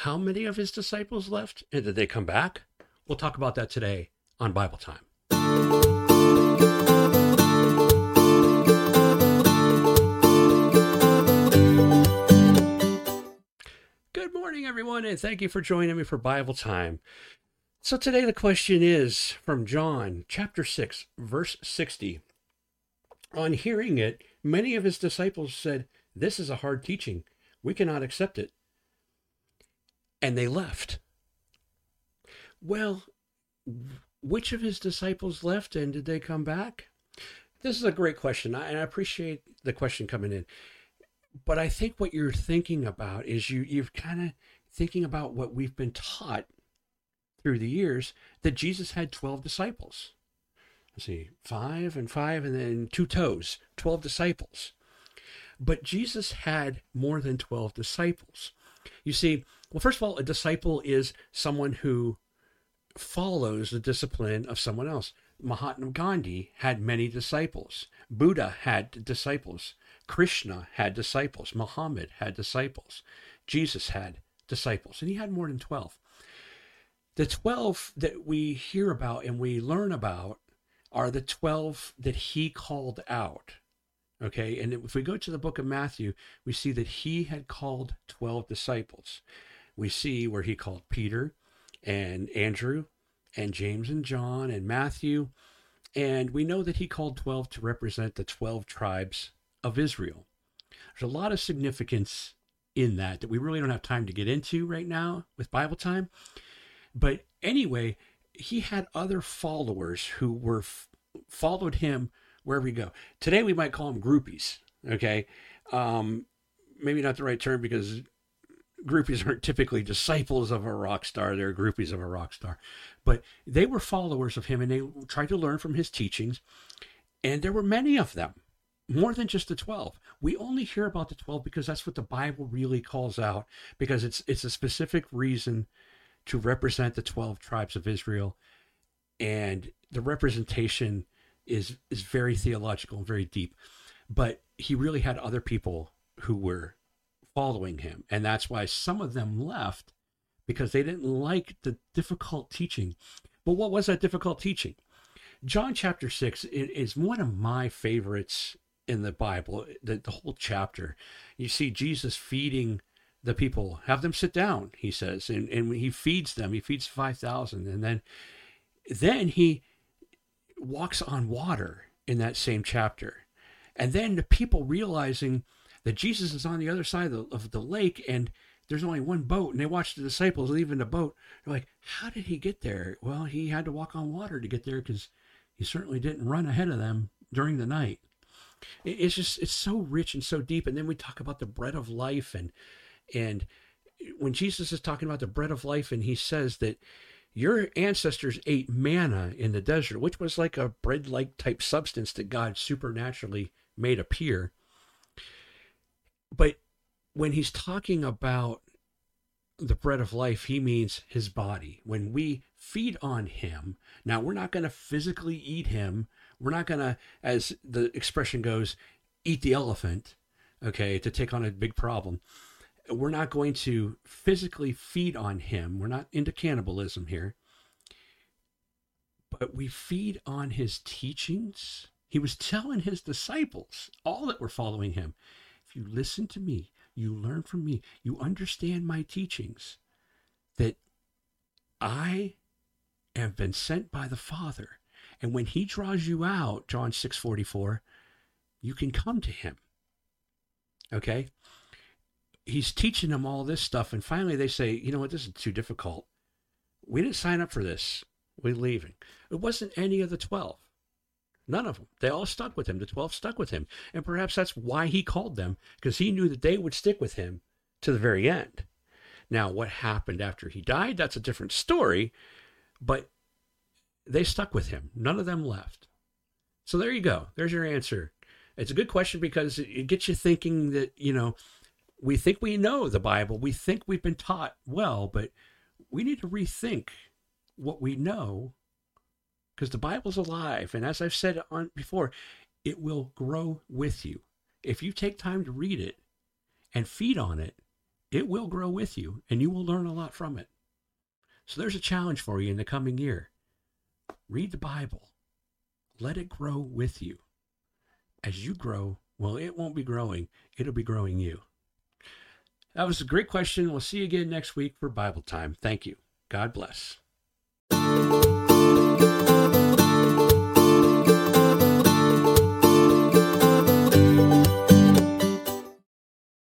how many of his disciples left and did they come back? We'll talk about that today on Bible Time. Good morning, everyone, and thank you for joining me for Bible Time. So, today the question is from John chapter 6, verse 60. On hearing it, many of his disciples said, This is a hard teaching. We cannot accept it. And they left. Well, which of his disciples left and did they come back? This is a great question, and I appreciate the question coming in. But I think what you're thinking about is you you're kind of thinking about what we've been taught through the years that Jesus had 12 disciples. Let's see, five and five, and then two toes, 12 disciples. But Jesus had more than 12 disciples. You see, well, first of all, a disciple is someone who follows the discipline of someone else. Mahatma Gandhi had many disciples. Buddha had disciples. Krishna had disciples. Muhammad had disciples. Jesus had disciples, and he had more than 12. The 12 that we hear about and we learn about are the 12 that he called out. Okay, and if we go to the book of Matthew, we see that he had called 12 disciples. We see where he called Peter and Andrew and James and John and Matthew. And we know that he called 12 to represent the 12 tribes of Israel. There's a lot of significance in that that we really don't have time to get into right now with Bible time. But anyway, he had other followers who were followed him wherever he go. Today we might call them groupies. Okay, um, maybe not the right term because groupies aren't typically disciples of a rock star; they're groupies of a rock star. But they were followers of him, and they tried to learn from his teachings. And there were many of them, more than just the twelve. We only hear about the twelve because that's what the Bible really calls out, because it's it's a specific reason to represent the 12 tribes of Israel. And the representation is is very theological and very deep. But he really had other people who were following him. And that's why some of them left because they didn't like the difficult teaching. But what was that difficult teaching? John chapter 6 is one of my favorites in the Bible, the, the whole chapter. You see Jesus feeding the people, have them sit down, he says, and, and he feeds them. He feeds 5,000. And then, then he walks on water in that same chapter. And then the people realizing that Jesus is on the other side of the, of the lake and there's only one boat, and they watch the disciples leaving the boat. They're like, How did he get there? Well, he had to walk on water to get there because he certainly didn't run ahead of them during the night. It's just, it's so rich and so deep. And then we talk about the bread of life and and when Jesus is talking about the bread of life, and he says that your ancestors ate manna in the desert, which was like a bread like type substance that God supernaturally made appear. But when he's talking about the bread of life, he means his body. When we feed on him, now we're not going to physically eat him. We're not going to, as the expression goes, eat the elephant, okay, to take on a big problem we're not going to physically feed on him. We're not into cannibalism here. But we feed on his teachings. He was telling his disciples, all that were following him, if you listen to me, you learn from me, you understand my teachings, that I have been sent by the Father. And when he draws you out, John 6 44, you can come to him. Okay? he's teaching them all this stuff, and finally they say, you know what, this is too difficult. We didn't sign up for this. We're leaving. It wasn't any of the 12. None of them. They all stuck with him. The 12 stuck with him. And perhaps that's why he called them, because he knew that they would stick with him to the very end. Now, what happened after he died, that's a different story, but they stuck with him. None of them left. So there you go. There's your answer. It's a good question because it gets you thinking that, you know, we think we know the Bible, we think we've been taught well, but we need to rethink what we know because the Bible's alive. And as I've said on before, it will grow with you. If you take time to read it and feed on it, it will grow with you and you will learn a lot from it. So there's a challenge for you in the coming year. Read the Bible. Let it grow with you. As you grow, well, it won't be growing, it'll be growing you. That was a great question. We'll see you again next week for Bible time. Thank you. God bless.